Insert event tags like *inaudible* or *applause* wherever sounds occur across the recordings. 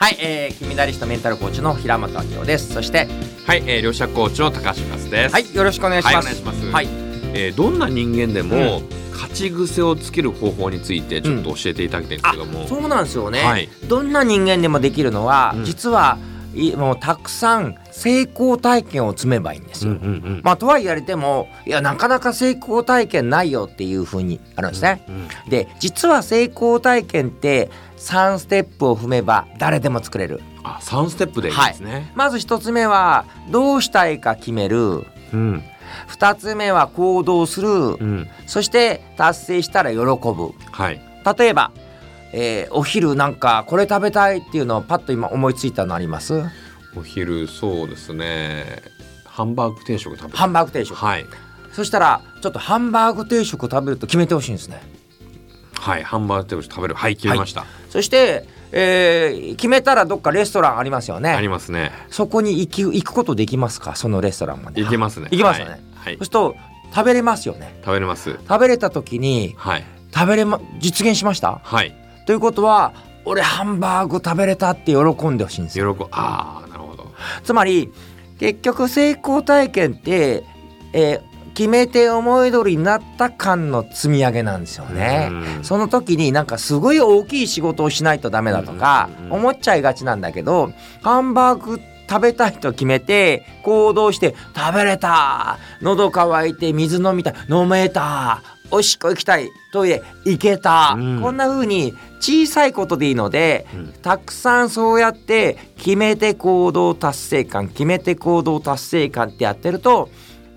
はい、えー、金メダリストメンタルコーチの平本明夫です。そして、はい、えー、両者コーチの高橋和です。はい、よろしくお願いします。はいお願いしますはい、えー、どんな人間でも、勝ち癖をつける方法についてちょっと教えていただきたいんですあけども、、そうなんですよね。はいどんな人間でもできるのは、うん実はいもうたくさん成功体験を積めばいいんですよ。うんうんうんまあとは言われてもいやなかなか成功体験ないよっていうふうにあるんですね。うんで実は成功体験って3ステップを踏めば誰でも作れる。あ、三ステップでいいですね。まず1つ目はどうしたいか決めるうん、2つ目は行動する、うん、そして達成したら喜ぶはい。例えば、えーお昼なんかこれ食べたいっていうのをパッと今思いついたのあります？お昼そうですね。ハンバーグ定食食べる。ハンバーグ定食、はい。そしたらちょっとハンバーグ定食食べると決めてほしいんですねはい、ハンバーグ定食食べる。はい、決めました。そして、えー決めたらどっかレストランありますよあねりますね。そこに行き行くことできますか？そのレストランまでいけますね。行けますよね、はい。はいそうすると食べれますよね食べれます。食べれた時にはい。食べれま実現しました？はい。ということは俺ハンバーグ食べれたって喜んでほしいんです喜よぶ。ああ、なるほど。つまり結局成功体験って、えー決めて思い通りになった感の積み上げなんですよね。うんその時になんかすごい大きい仕事をしないとダメだとか思っちゃいがちなんだけどハンバーグ食べたいと決めて行動して食べれた喉乾いて水飲みたい飲めたおしっこ行きたい。トイレ行けた、うん。こんな風に小さいことでいいので、うん。たくさんそうやって決めて行動達成感決めて行動達成感ってやってると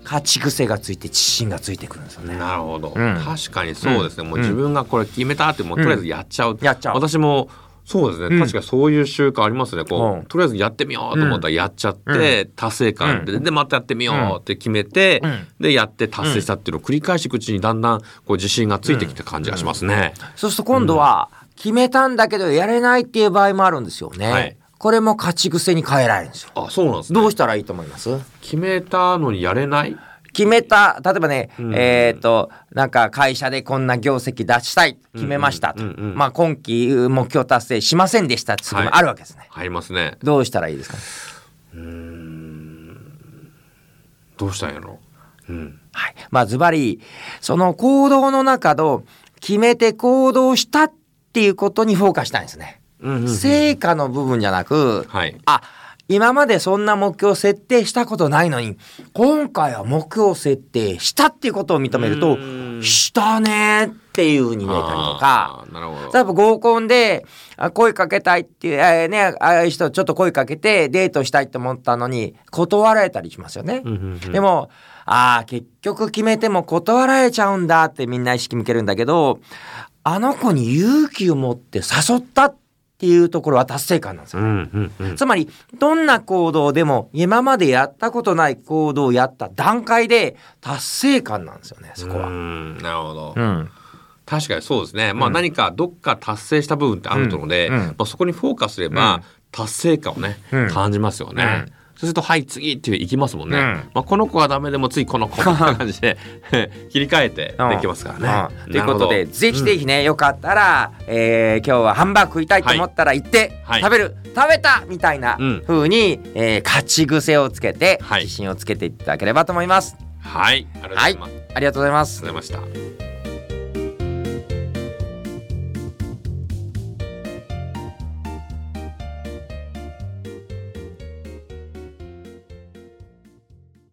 勝ち癖がついて自信がついてくるんですよね。なるほど、うん。確かにそうですね、うん。もう自分がこれ決めたってもうとりあえずやっちゃう、やっちゃう。私もそうですね、うん。確かにそういう習慣ありますね。こう、うん。とりあえずやってみようと思ったらやっちゃって、達成感で、でまたやってみようって決めて、うん。でやって達成したっていうのを繰り返していくうちにだんだんこう自信がついてきた感じがしますね、そうすると今度は決めたんだけどやれないっていう場合もあるんですよね。はい。これも勝ち癖に変えられるんですよ。あそうなんですね。どうしたらいいと思います？決めたのにやれない？決めた例えばね、うん。えっ、となんか会社でこんな業績出したい決めましたと、うんうんうんまあ今期目標達成しませんでしたって次もあるわけですね、入りますね。どうしたらいいですか、どうしたんやろう？ん。はい、まあズバリその行動の中の決めて行動したっていうことにフォーカスしたいんですね、うんうんうん。成果の部分じゃなく、はい。あ今までそんな目標設定したことないのに今回は目標設定したっていうことを認めるとうん。したねっていうふうに見えたりとか。例えば合コンであ声かけたいっていう、えーね、ああいう人ちょっと声かけてデートしたいと思ったのに断られたりしますよね。うんうんうん。でもああ結局決めても断られちゃうんだってみんな意識向けるんだけどあの子に勇気を持って誘ったっていうところは達成感なんですよ。うんうんうん。つまりどんな行動でも今までやったことない行動をやった段階で達成感なんですよねそこうは。んなるほど、うん。確かにそうですね、まあ何かどっか達成した部分ってあると思うので、うん。うん。まあ、そこにフォーカスすれば、うん。達成感をね、うん。感じますよね、すると「はい次」っていきますもんね、うん。まあ、この子はダメでも次この子みたいな感じで *laughs* 切り替えてできますからね。うん。ということでぜひぜひね、よかったら、えー今日はハンバーグ食いたいと思ったら行って、はい。食べる食べたみたいなうん風に、えー勝ち癖をつけて、はい。自信をつけていただければと思います。はい。ありがとうございます、ありがとうございます。ありがとうございました。